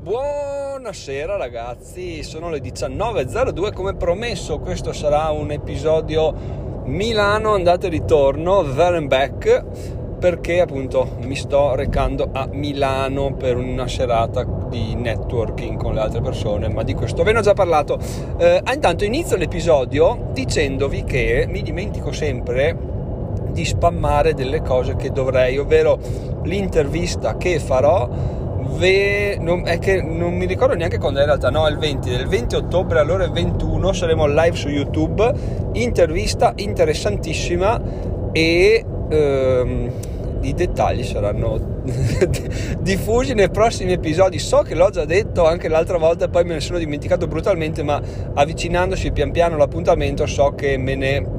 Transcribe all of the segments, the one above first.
Buonasera ragazzi, sono le 19.02 come promesso questo sarà un episodio Milano andata e ritorno, there and back perché appunto mi sto recando a Milano per una serata di networking con le altre persone, ma di questo ve ne ho già parlato. Eh, intanto inizio l'episodio dicendovi che mi dimentico sempre di spammare delle cose che dovrei, ovvero l'intervista che farò Ve, non, è che non mi ricordo neanche quando è in realtà, no, è il 20, del 20 ottobre alle ore 21 saremo live su YouTube, intervista interessantissima e ehm, i dettagli saranno diffusi nei prossimi episodi. So che l'ho già detto anche l'altra volta poi me ne sono dimenticato brutalmente, ma avvicinandosi pian piano l'appuntamento so che me ne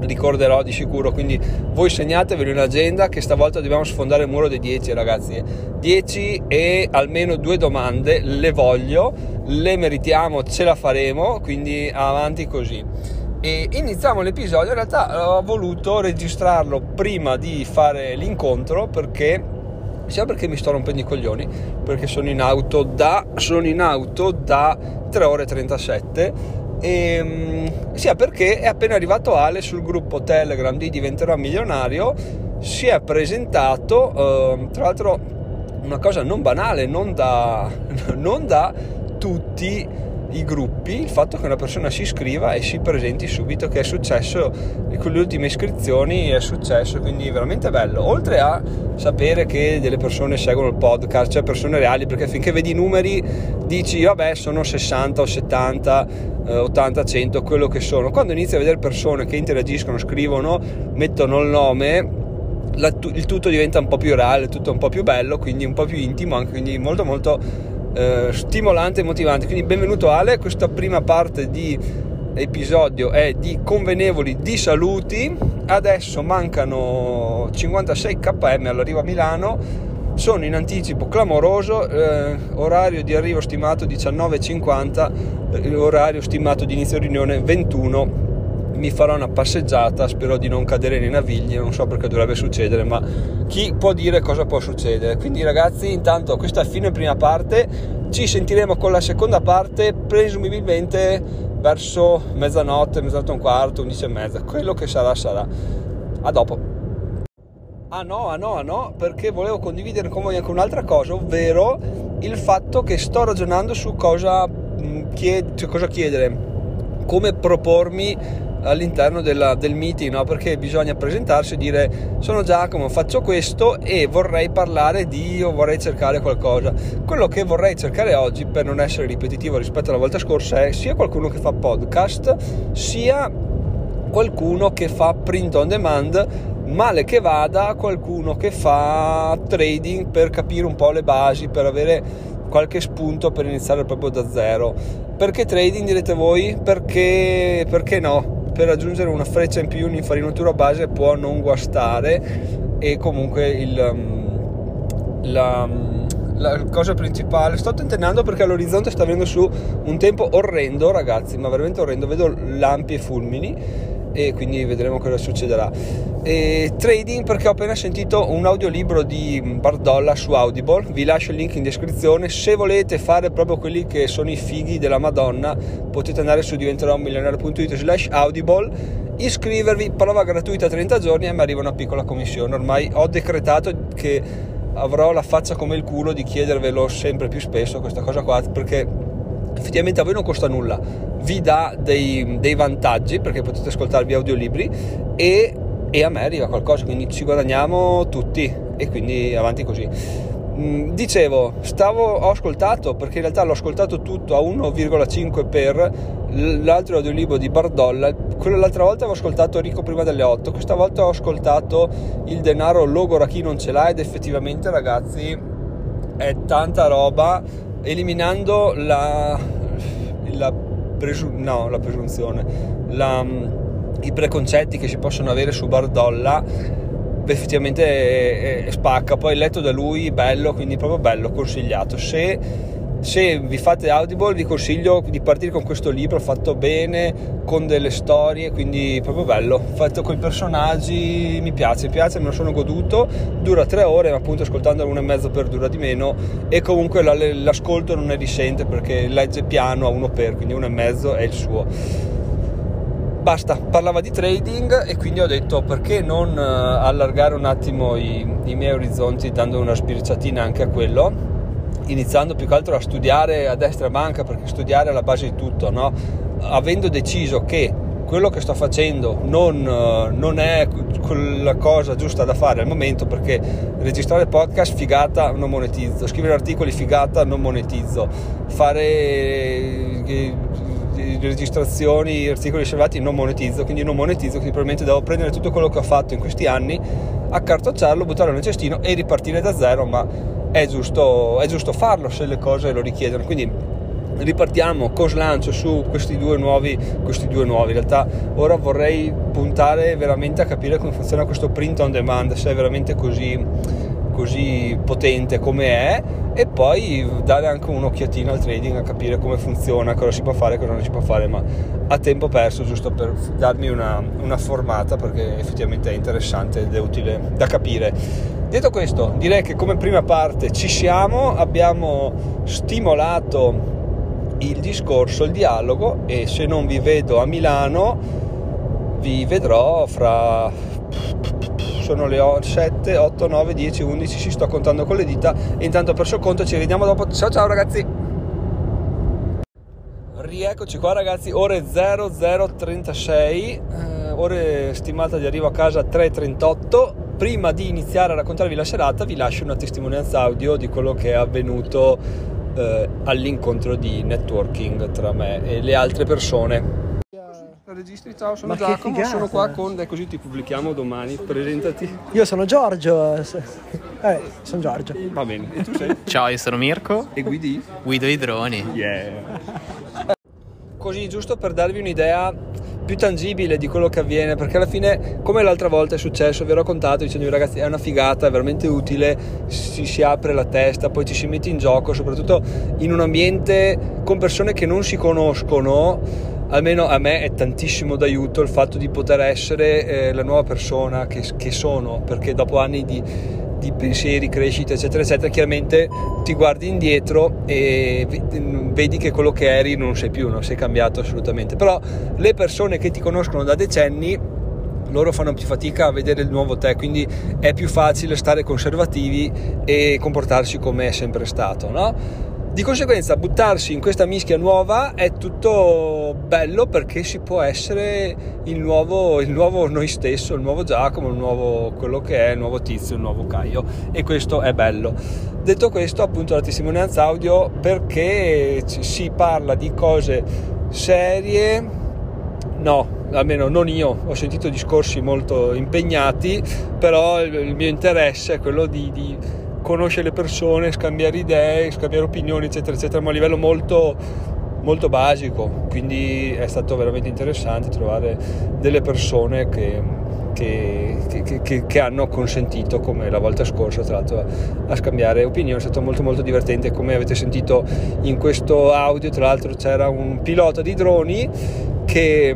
ricorderò di sicuro quindi voi segnatevi in agenda che stavolta dobbiamo sfondare il muro dei 10 ragazzi. 10 e almeno due domande le voglio le meritiamo ce la faremo quindi avanti così. E iniziamo l'episodio in realtà ho voluto registrarlo prima di fare l'incontro perché sia perché mi sto rompendo i coglioni perché sono in auto da sono in auto da 3 ore e 37 e, ehm, sia perché è appena arrivato Ale sul gruppo Telegram di Diventerò Milionario, si è presentato, eh, tra l'altro una cosa non banale, non da, non da tutti i gruppi, il fatto che una persona si iscriva e si presenti subito, che è successo con le ultime iscrizioni, è successo, quindi veramente bello. Oltre a sapere che delle persone seguono il podcast, cioè persone reali, perché finché vedi i numeri dici vabbè sono 60 o 70, eh, 80, 100, quello che sono. Quando inizi a vedere persone che interagiscono, scrivono, mettono il nome, il tutto diventa un po' più reale, tutto un po' più bello, quindi un po' più intimo, anche quindi molto molto eh, stimolante e motivante. Quindi benvenuto Ale, questa prima parte di episodio è di convenevoli di saluti. Adesso mancano 56 km all'arrivo a Milano. Sono in anticipo clamoroso, eh, orario di arrivo stimato 19.50, eh, orario stimato di inizio riunione 21 mi farò una passeggiata, spero di non cadere nei navigli, non so perché dovrebbe succedere, ma chi può dire cosa può succedere. Quindi ragazzi, intanto questa è fine prima parte, ci sentiremo con la seconda parte, presumibilmente verso mezzanotte, mezzanotte e un quarto, undici e mezza, quello che sarà sarà. A dopo. Ah no, ah no, ah no, perché volevo condividere con voi anche un'altra cosa, ovvero il fatto che sto ragionando su cosa, mm, chied- cioè cosa chiedere, come propormi all'interno della, del meeting, no? perché bisogna presentarsi e dire sono Giacomo, faccio questo e vorrei parlare di o vorrei cercare qualcosa. Quello che vorrei cercare oggi, per non essere ripetitivo rispetto alla volta scorsa, è sia qualcuno che fa podcast, sia qualcuno che fa print on demand, male che vada, qualcuno che fa trading per capire un po' le basi, per avere qualche spunto per iniziare proprio da zero. Perché trading direte voi? Perché, perché no? Per aggiungere una freccia in più un'infarinatura base può non guastare e comunque il, um, la, um, la cosa principale sto tentennando perché all'orizzonte sta venendo su un tempo orrendo ragazzi ma veramente orrendo vedo lampi e fulmini e quindi vedremo cosa succederà. E trading perché ho appena sentito un audiolibro di Bardolla su Audible, vi lascio il link in descrizione, se volete fare proprio quelli che sono i fighi della Madonna potete andare su diventeròmilionario.it slash audible, iscrivervi, prova gratuita 30 giorni e mi arriva una piccola commissione, ormai ho decretato che avrò la faccia come il culo di chiedervelo sempre più spesso questa cosa qua perché effettivamente a voi non costa nulla, vi dà dei, dei vantaggi perché potete ascoltarvi audiolibri e, e, a me arriva qualcosa, quindi ci guadagniamo tutti e quindi avanti così. Mm, dicevo, stavo, ho ascoltato perché in realtà l'ho ascoltato tutto a 1,5 per l'altro audiolibro di Bardolla. Quello l'altra volta avevo ascoltato Rico prima delle 8, questa volta ho ascoltato Il denaro logora chi non ce l'ha ed effettivamente ragazzi è tanta roba eliminando la, la, presu- no, la presunzione, la, i preconcetti che si possono avere su Bardolla, effettivamente è, è, spacca. Poi letto da lui, bello, quindi proprio bello, consigliato. Se se vi fate Audible vi consiglio di partire con questo libro fatto bene, con delle storie, quindi proprio bello, fatto con i personaggi, mi piace, mi piace, me lo sono goduto, dura tre ore, ma appunto ascoltandolo uno e mezzo per dura di meno. E comunque l'ascolto non è risente perché legge piano a uno per, quindi uno e mezzo è il suo. Basta, parlava di trading e quindi ho detto perché non eh, allargare un attimo i, i miei orizzonti dando una sbirciatina anche a quello iniziando più che altro a studiare a destra e manca perché studiare è la base di tutto, no? avendo deciso che quello che sto facendo non, non, è la cosa giusta da fare al momento perché registrare podcast figata non monetizzo, scrivere articoli figata non monetizzo, fare eh, registrazioni, articoli riservati non monetizzo, quindi non monetizzo, quindi probabilmente devo prendere tutto quello che ho fatto in questi anni, accartocciarlo, buttarlo nel cestino e ripartire da zero, ma è giusto, è giusto farlo se le cose lo richiedono. Quindi ripartiamo con slancio su questi due nuovi questi due nuovi in realtà ora vorrei puntare veramente a capire come funziona questo print on demand se è veramente così così potente come è e poi dare anche un'occhiatina al trading a capire come funziona, cosa si può fare cosa non si può fare, ma a tempo perso giusto per darmi una, una formata perché effettivamente è interessante ed è utile da capire. Detto questo, direi che come prima parte ci siamo, abbiamo stimolato il discorso, il dialogo e se non vi vedo a Milano vi vedrò fra sono le 7, 8, 9, 10, 11, si sto contando con le dita intanto perso il conto, ci vediamo dopo. Ciao ciao ragazzi! Rieccoci qua ragazzi, ore 0036, eh, ore stimata di arrivo a casa 3.38. Prima di iniziare a raccontarvi la serata vi lascio una testimonianza audio di quello che è avvenuto eh, all'incontro di networking tra me e le altre persone registri, ciao, sono Ma Giacomo, sono qua con, dai così ti pubblichiamo domani, presentati. Io sono Giorgio, eh, sono Giorgio. Va bene, e tu sei? Ciao, io sono Mirko. E guidi? Guido i droni. Yeah. Così, giusto per darvi un'idea più tangibile di quello che avviene, perché alla fine, come l'altra volta è successo, vi ho raccontato dicendo ragazzi è una figata, è veramente utile, si, si apre la testa, poi ci si mette in gioco, soprattutto in un ambiente con persone che non si conoscono almeno a me è tantissimo d'aiuto il fatto di poter essere eh, la nuova persona che, che, sono, perché dopo anni di, di, pensieri, crescita, eccetera, eccetera, chiaramente ti guardi indietro e vedi che quello che eri non sei più, non sei cambiato assolutamente. Però le persone che ti conoscono da decenni loro fanno più fatica a vedere il nuovo te, quindi è più facile stare conservativi e comportarsi come è sempre stato, no? Di conseguenza buttarsi in questa mischia nuova è tutto bello perché si può essere il nuovo, il nuovo noi stesso, il nuovo Giacomo, il nuovo quello che è, il nuovo tizio, il nuovo Caio. E questo è bello. Detto questo appunto la testimonianza audio perché si parla di cose serie, no, almeno non io, ho sentito discorsi molto impegnati, però il mio interesse è quello di, di conoscere le persone, scambiare idee, scambiare opinioni, eccetera, eccetera, ma a livello molto, molto basico. Quindi è stato veramente interessante trovare delle persone che, che, che, che, hanno consentito, come la volta scorsa, tra l'altro, a, scambiare opinioni. È stato molto molto divertente. Come avete sentito in questo audio, tra l'altro, c'era un pilota di droni che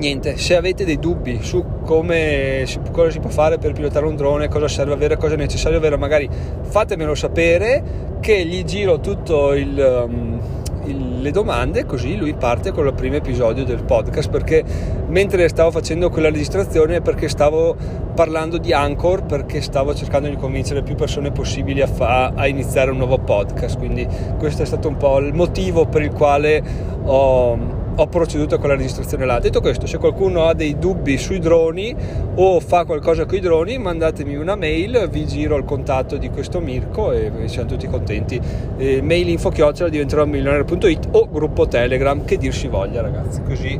niente, se avete dei dubbi su come si, cosa si può fare per pilotare un drone, cosa serve avere, cosa è necessario avere, magari fatemelo sapere che gli giro tutto um, le domande così lui parte con il primo episodio del podcast perché mentre stavo facendo quella registrazione perché stavo parlando di Anchor perché stavo cercando di convincere più persone possibili a, fa, a iniziare un nuovo podcast. Quindi questo è stato un po' il motivo per il quale ho ho proceduto con la registrazione là. Detto questo, se qualcuno ha dei dubbi sui droni o fa qualcosa con i droni, mandatemi una mail, vi giro il contatto di questo Mirko e siamo tutti contenti. Eh, mail info chiocciola diventerò milionario.it o gruppo Telegram, che dir si voglia ragazzi, così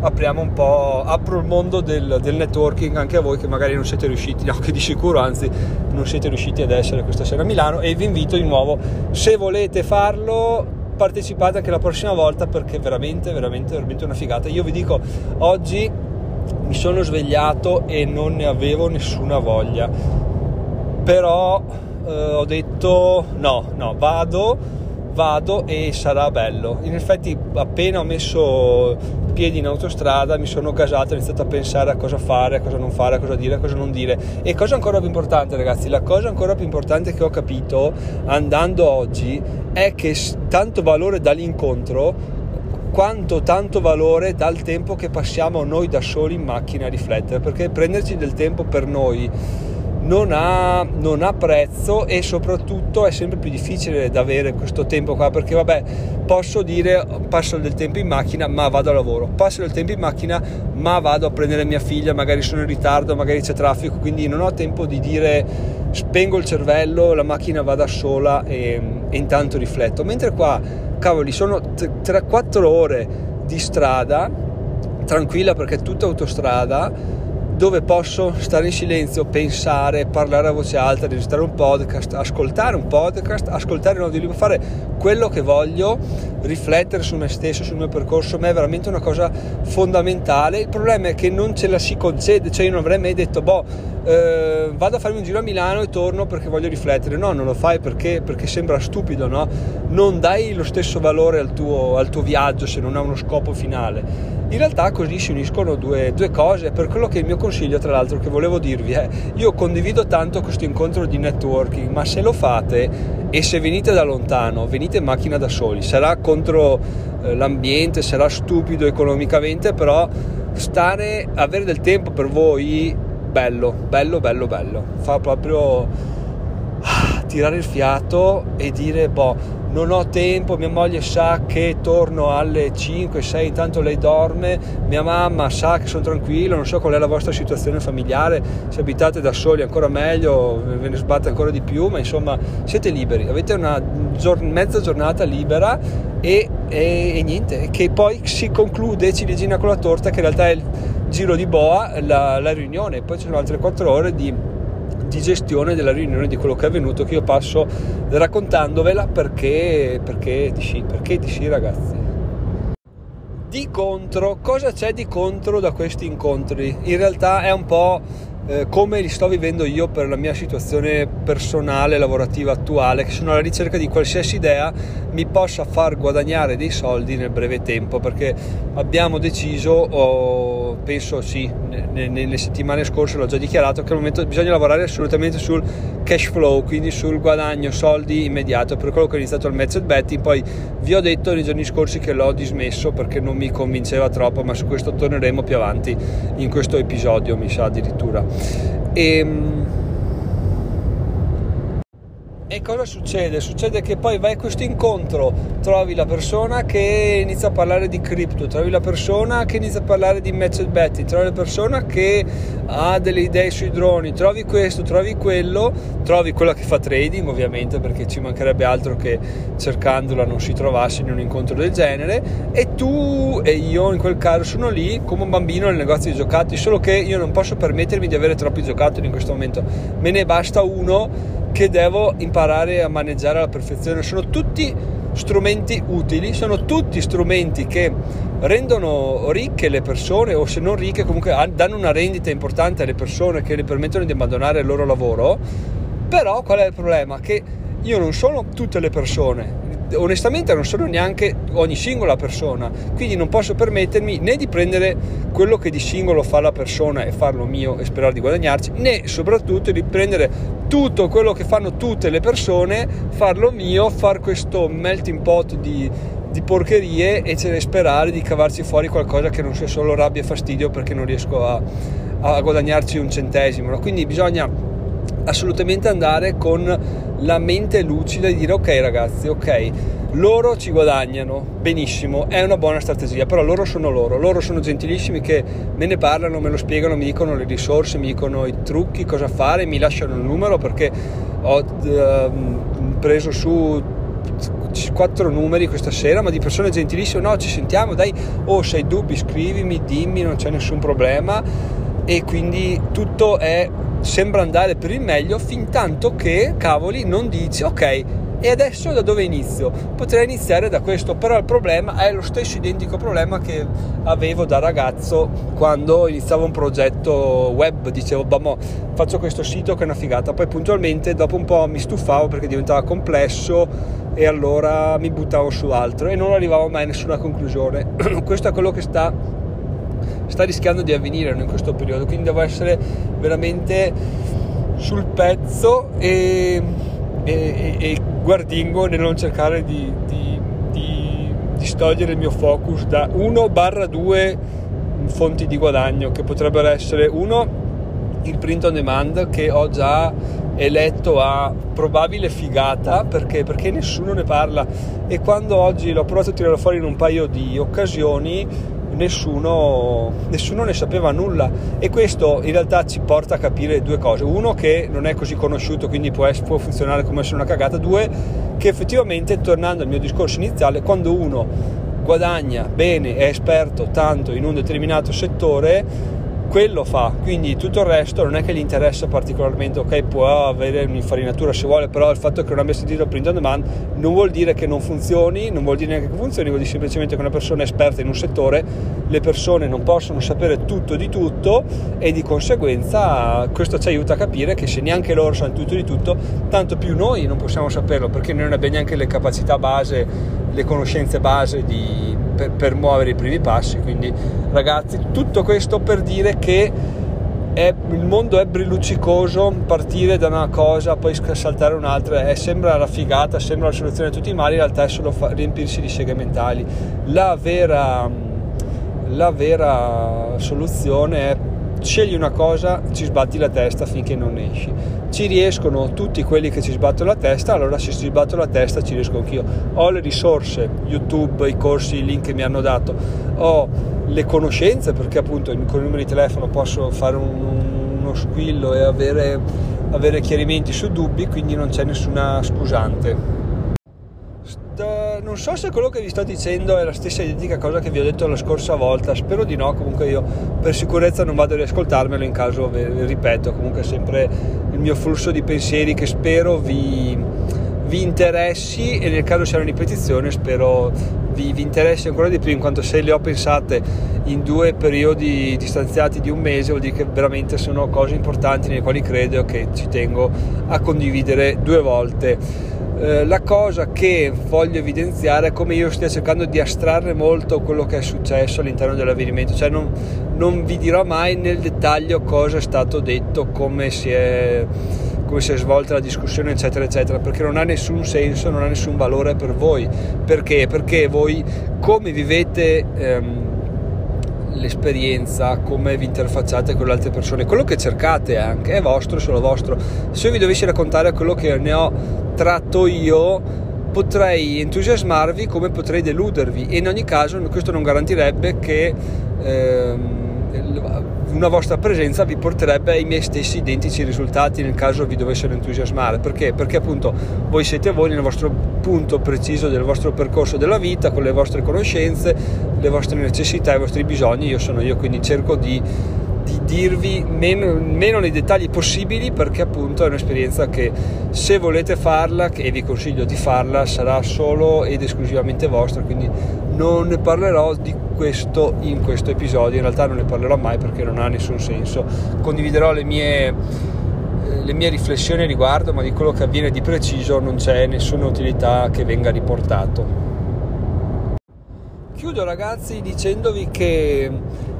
apriamo un po', apro il mondo del, del, networking anche a voi che magari non siete riusciti, no che di sicuro anzi non siete riusciti ad essere questa sera a Milano e vi invito di nuovo, se volete farlo partecipate anche la prossima volta perché veramente, veramente, veramente una figata. Io vi dico, oggi mi sono svegliato e non ne avevo nessuna voglia, però eh, ho detto no, no, vado vado e sarà bello. In effetti appena ho messo piedi in autostrada mi sono gasato, ho iniziato a pensare a cosa fare, a cosa non fare, a cosa dire, a cosa non dire. E cosa ancora più importante ragazzi, la cosa ancora più importante che ho capito andando oggi è che tanto valore dall'incontro quanto tanto valore dal tempo che passiamo noi da soli in macchina a riflettere, perché prenderci del tempo per noi non ha, non ha, prezzo e soprattutto è sempre più difficile da avere questo tempo qua perché vabbè posso dire passo del tempo in macchina ma vado a lavoro. Passo del tempo in macchina ma vado a prendere mia figlia magari sono in ritardo magari c'è traffico quindi non ho tempo di dire spengo il cervello la macchina va da sola e, e intanto rifletto. Mentre qua cavoli sono 3-4 ore di strada tranquilla perché è tutta autostrada dove posso stare in silenzio, pensare, parlare a voce alta, registrare un podcast, ascoltare un podcast, ascoltare un audiolibro, fare quello che voglio, riflettere su me stesso, sul mio percorso, ma è veramente una cosa fondamentale. Il problema è che non ce la si concede, cioè io non avrei mai detto, boh, eh, vado a farmi un giro a Milano e torno perché voglio riflettere. No, non lo fai perché, perché sembra stupido, no? Non dai lo stesso valore al tuo, al tuo viaggio se non ha uno scopo finale. In realtà così si uniscono due, due, cose, per quello che il mio consiglio tra l'altro che volevo dirvi è, io condivido tanto questo incontro di networking, ma se lo fate e se venite da lontano, venite in macchina da soli, sarà contro eh, l'ambiente, sarà stupido economicamente, però stare, avere del tempo per voi, bello, bello, bello, bello, fa proprio ah, tirare il fiato e dire, boh, non ho tempo, mia moglie sa che torno alle 5-6, intanto lei dorme, mia mamma sa che sono tranquillo, non so qual è la vostra situazione familiare, se abitate da soli ancora meglio, ve ne sbatte ancora di più, ma insomma siete liberi, avete una gior- mezza giornata libera e, e, e, niente, che poi si conclude ciliegina con la torta che in realtà è il giro di boa, la, la riunione, poi ci sono altre 4 ore di di gestione della riunione di quello che è avvenuto che io passo raccontandovela perché perché di sì, perché di sì ragazzi. Di contro, cosa c'è di contro da questi incontri? In realtà è un po' eh, come li sto vivendo io per la mia situazione personale, lavorativa attuale, che sono alla ricerca di qualsiasi idea mi possa far guadagnare dei soldi nel breve tempo, perché abbiamo deciso, oh, penso sì, nelle settimane scorse l'ho già dichiarato, che al momento bisogna lavorare assolutamente sul cash flow, quindi sul guadagno soldi immediato, per quello che ho iniziato il method betting, poi vi ho detto nei giorni scorsi che l'ho dismesso perché non mi convinceva troppo, ma su questo torneremo più avanti in questo episodio, mi sa addirittura. E, ehm, cosa succede? Succede che poi vai a questo incontro, trovi la persona che inizia a parlare di cripto, trovi la persona che inizia a parlare di method betting, trovi la persona che ha delle idee sui droni, trovi questo, trovi quello, trovi quella che fa trading ovviamente perché ci mancherebbe altro che cercandola non si trovasse in un incontro del genere e tu e io in quel caso sono lì come un bambino nel negozio di giocattoli, solo che io non posso permettermi di avere troppi giocattoli in questo momento, me ne basta uno che devo imparare a maneggiare alla perfezione. Sono tutti strumenti utili, sono tutti strumenti che rendono ricche le persone o se non ricche comunque danno una rendita importante alle persone che le permettono di abbandonare il loro lavoro. Però qual è il problema? Che io non sono tutte le persone, onestamente non sono neanche ogni singola persona, quindi non posso permettermi né di prendere quello che di singolo fa la persona e farlo mio e sperare di guadagnarci, né soprattutto di prendere tutto quello che fanno tutte le persone, farlo mio, far questo melting pot di, di porcherie e sperare di cavarci fuori qualcosa che non sia solo rabbia e fastidio perché non riesco a, a guadagnarci un centesimo. Quindi bisogna assolutamente andare con la mente lucida e dire ok ragazzi, ok, loro ci guadagnano benissimo, è una buona strategia, però loro sono loro, loro sono gentilissimi che me ne parlano, me lo spiegano, mi dicono le risorse, mi dicono i trucchi, cosa fare, mi lasciano il numero perché ho uh, preso su quattro numeri questa sera, ma di persone gentilissime, no, ci sentiamo, dai, oh, se hai dubbi scrivimi, dimmi, non c'è nessun problema. E quindi tutto è sembra andare per il meglio fin tanto che cavoli non dici ok E adesso da dove inizio? Potrei iniziare da questo, però il problema è lo stesso identico problema che avevo da ragazzo quando iniziavo un progetto web, dicevo, bah, faccio questo sito che è una figata, poi puntualmente dopo un po' mi stufavo perché diventava complesso e allora mi buttavo su altro e non arrivavo mai a nessuna conclusione. questo è quello che sta, sta rischiando di avvenire in questo periodo, quindi devo essere veramente sul pezzo e, e, e guardingo nel non cercare di, di, di, di stogliere il mio focus da 1 barra 2 fonti di guadagno che potrebbero essere uno il print on demand che ho già eletto a probabile figata perché, perché nessuno ne parla. E quando oggi l'ho provato a tirare fuori in un paio di occasioni nessuno, nessuno ne sapeva nulla e questo in realtà ci porta a capire due cose. Uno che non è così conosciuto quindi può, essere, può funzionare come essere una cagata. Due che effettivamente tornando al mio discorso iniziale quando uno guadagna bene, è esperto tanto in un determinato settore quello fa, quindi tutto il resto non è che gli interessa particolarmente, ok può avere un'infarinatura se vuole, però il fatto che non abbia sentito print on demand non vuol dire che non funzioni, non vuol dire neanche che funzioni, vuol dire semplicemente che una persona è esperta in un settore, le persone non possono sapere tutto di tutto e di conseguenza questo ci aiuta a capire che se neanche loro sanno tutto di tutto, tanto più noi non possiamo saperlo perché non abbiamo neanche le capacità base, le conoscenze base di per, per muovere i primi passi. Quindi ragazzi, tutto questo per dire che è, il mondo è brilluccicoso, partire da una cosa, poi saltare un'altra, è, sembra la figata, sembra la soluzione a tutti i mali, in realtà è solo fa, riempirsi di seghe mentali. La vera, la vera soluzione è scegli una cosa, ci sbatti la testa finché non esci. Ci riescono tutti quelli che ci sbattono la testa, allora se ci sbatto la testa ci riesco anch'io. Ho le risorse, YouTube, i corsi, i link che mi hanno dato, ho le conoscenze perché appunto con il numero di telefono posso fare un, uno squillo e avere, avere chiarimenti su dubbi, quindi non c'è nessuna scusante non so se quello che vi sto dicendo è la stessa identica cosa che vi ho detto la scorsa volta, spero di no, comunque io per sicurezza non vado a riascoltarmelo in caso, ripeto, comunque è sempre il mio flusso di pensieri che spero vi, vi interessi e nel caso sia una ripetizione spero vi, vi, interessi ancora di più in quanto se le ho pensate in due periodi distanziati di un mese vuol dire che veramente sono cose importanti nelle quali credo che ci tengo a condividere due volte. Eh, la cosa che voglio evidenziare è come io stia cercando di astrarre molto quello che è successo all'interno dell'avvenimento, cioè non, non vi dirò mai nel dettaglio cosa è stato detto, come si è come si è svolta la discussione, eccetera, eccetera, perché non ha nessun senso, non ha nessun valore per voi. Perché? Perché voi come vivete ehm, l'esperienza, come vi interfacciate con le altre persone, quello che cercate anche è vostro, solo vostro. Se io vi dovessi raccontare quello che ne ho tratto io potrei entusiasmarvi come potrei deludervi e in ogni caso questo non garantirebbe che ehm, una vostra presenza vi porterebbe ai miei stessi identici risultati nel caso vi dovessero entusiasmare. Perché? perché appunto voi siete voi nel vostro punto preciso del vostro percorso della vita con le vostre conoscenze le vostre necessità i vostri bisogni. Io sono io quindi cerco di di dirvi meno, meno, nei dettagli possibili perché appunto è un'esperienza che se volete farla e vi consiglio di farla sarà solo ed esclusivamente vostra. Quindi non ne parlerò di questo in questo episodio. In realtà non ne parlerò mai perché non ha nessun senso. Condividerò le mie le mie riflessioni riguardo ma di quello che avviene di preciso non c'è nessuna utilità che venga riportato. Chiudo ragazzi dicendovi che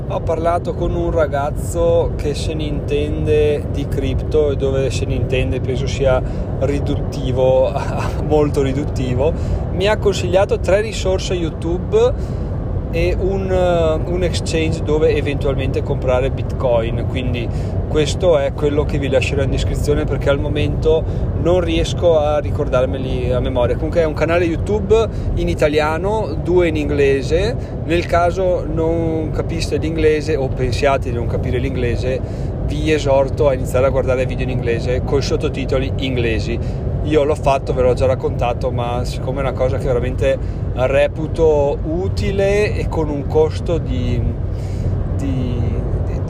ho parlato con un ragazzo che se ne intende di cripto e dove se ne intende penso sia riduttivo, molto riduttivo. Mi ha consigliato tre risorse YouTube e un, uh, un, exchange dove eventualmente comprare bitcoin. Quindi questo è quello che vi lascerò in descrizione perché al momento non riesco a ricordarmeli a memoria. Comunque è un canale youtube in italiano due in inglese. Nel caso non capiste l'inglese o pensiate di non capire l'inglese vi esorto a iniziare a guardare video in inglese con sottotitoli inglesi io l'ho fatto, ve l'ho già raccontato, ma siccome è una cosa che veramente reputo utile e con un costo di, di,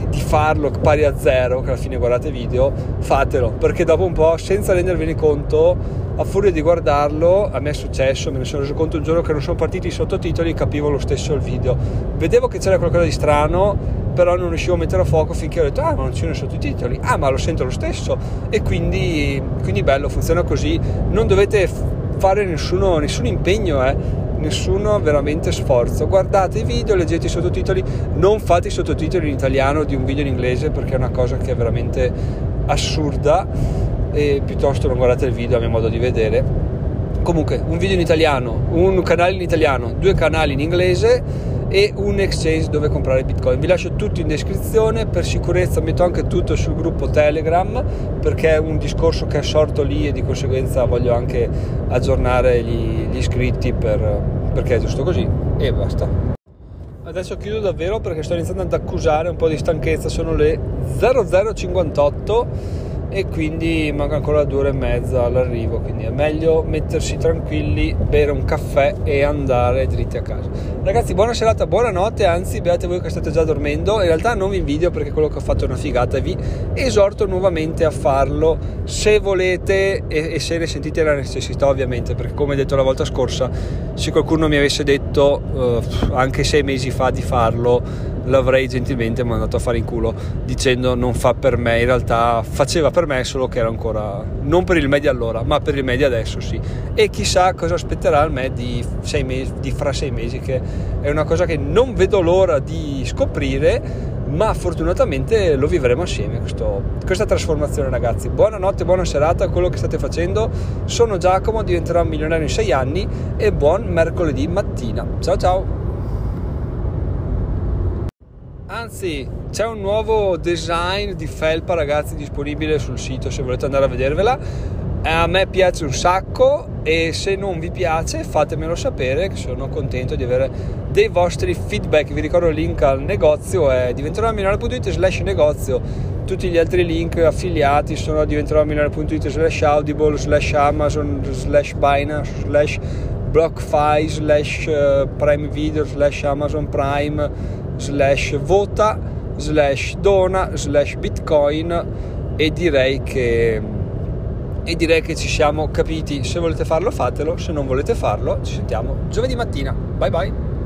di farlo pari a zero, che alla fine guardate video, fatelo, perché dopo un po', senza rendervene conto, a furia di guardarlo, a me è successo, me ne sono reso conto un giorno che non sono partiti i sottotitoli, capivo lo stesso il video. Vedevo che c'era qualcosa di strano, però non riuscivo a mettere a fuoco finché ho detto ah ma non ci sono i sottotitoli, ah ma lo sento lo stesso. E quindi, quindi bello, funziona così, non dovete fare nessuno, nessun impegno, eh nessuno veramente sforzo. Guardate i video, leggete i sottotitoli, non fate i sottotitoli in italiano di un video in inglese perché è una cosa che è veramente assurda. E piuttosto non guardate il video a mio modo di vedere. Comunque, un video in italiano, un canale in italiano, due canali in inglese e un exchange dove comprare bitcoin. Vi lascio tutto in descrizione, per sicurezza metto anche tutto sul gruppo Telegram perché è un discorso che è sorto lì e di conseguenza voglio anche aggiornare gli, gli iscritti per, perché è giusto così e basta. Adesso chiudo davvero perché sto iniziando ad accusare un po' di stanchezza, sono le 0058 e quindi manca ancora due ore e mezza all'arrivo quindi è meglio mettersi tranquilli bere un caffè e andare dritti a casa. Ragazzi buona serata buonanotte anzi beate voi che state già dormendo. In realtà non vi invidio perché quello che ho fatto è una figata e vi esorto nuovamente a farlo se volete e, e se ne sentite la necessità ovviamente perché come detto la volta scorsa se qualcuno mi avesse detto uh, anche sei mesi fa di farlo l'avrei gentilmente mandato a fare in culo dicendo non fa per me, in realtà faceva per me solo che era ancora non per il media allora, ma per il media adesso sì. E chissà cosa aspetterà il me di, mesi, di fra sei mesi, che è una cosa che non vedo l'ora di scoprire ma fortunatamente lo vivremo assieme questo, questa trasformazione ragazzi. Buonanotte buona serata quello che state facendo. Sono Giacomo diventerò un milionario in sei anni e buon mercoledì mattina. Ciao ciao Anzi, c'è un nuovo design di felpa, ragazzi, disponibile sul sito se volete andare a vedervela. A me piace un sacco e se non vi piace fatemelo sapere che sono contento di avere dei vostri feedback. Vi ricordo il link al negozio è diventeròmilionario.it slash negozio. Tutti gli altri link affiliati sono diventeròmilionario.it slash audible slash amazon slash binance slash blockfi slash eh, prime video slash amazon prime slash vota slash dona slash bitcoin e direi che e direi che ci siamo capiti. Se volete farlo fatelo se non volete farlo ci sentiamo giovedì mattina. Bye bye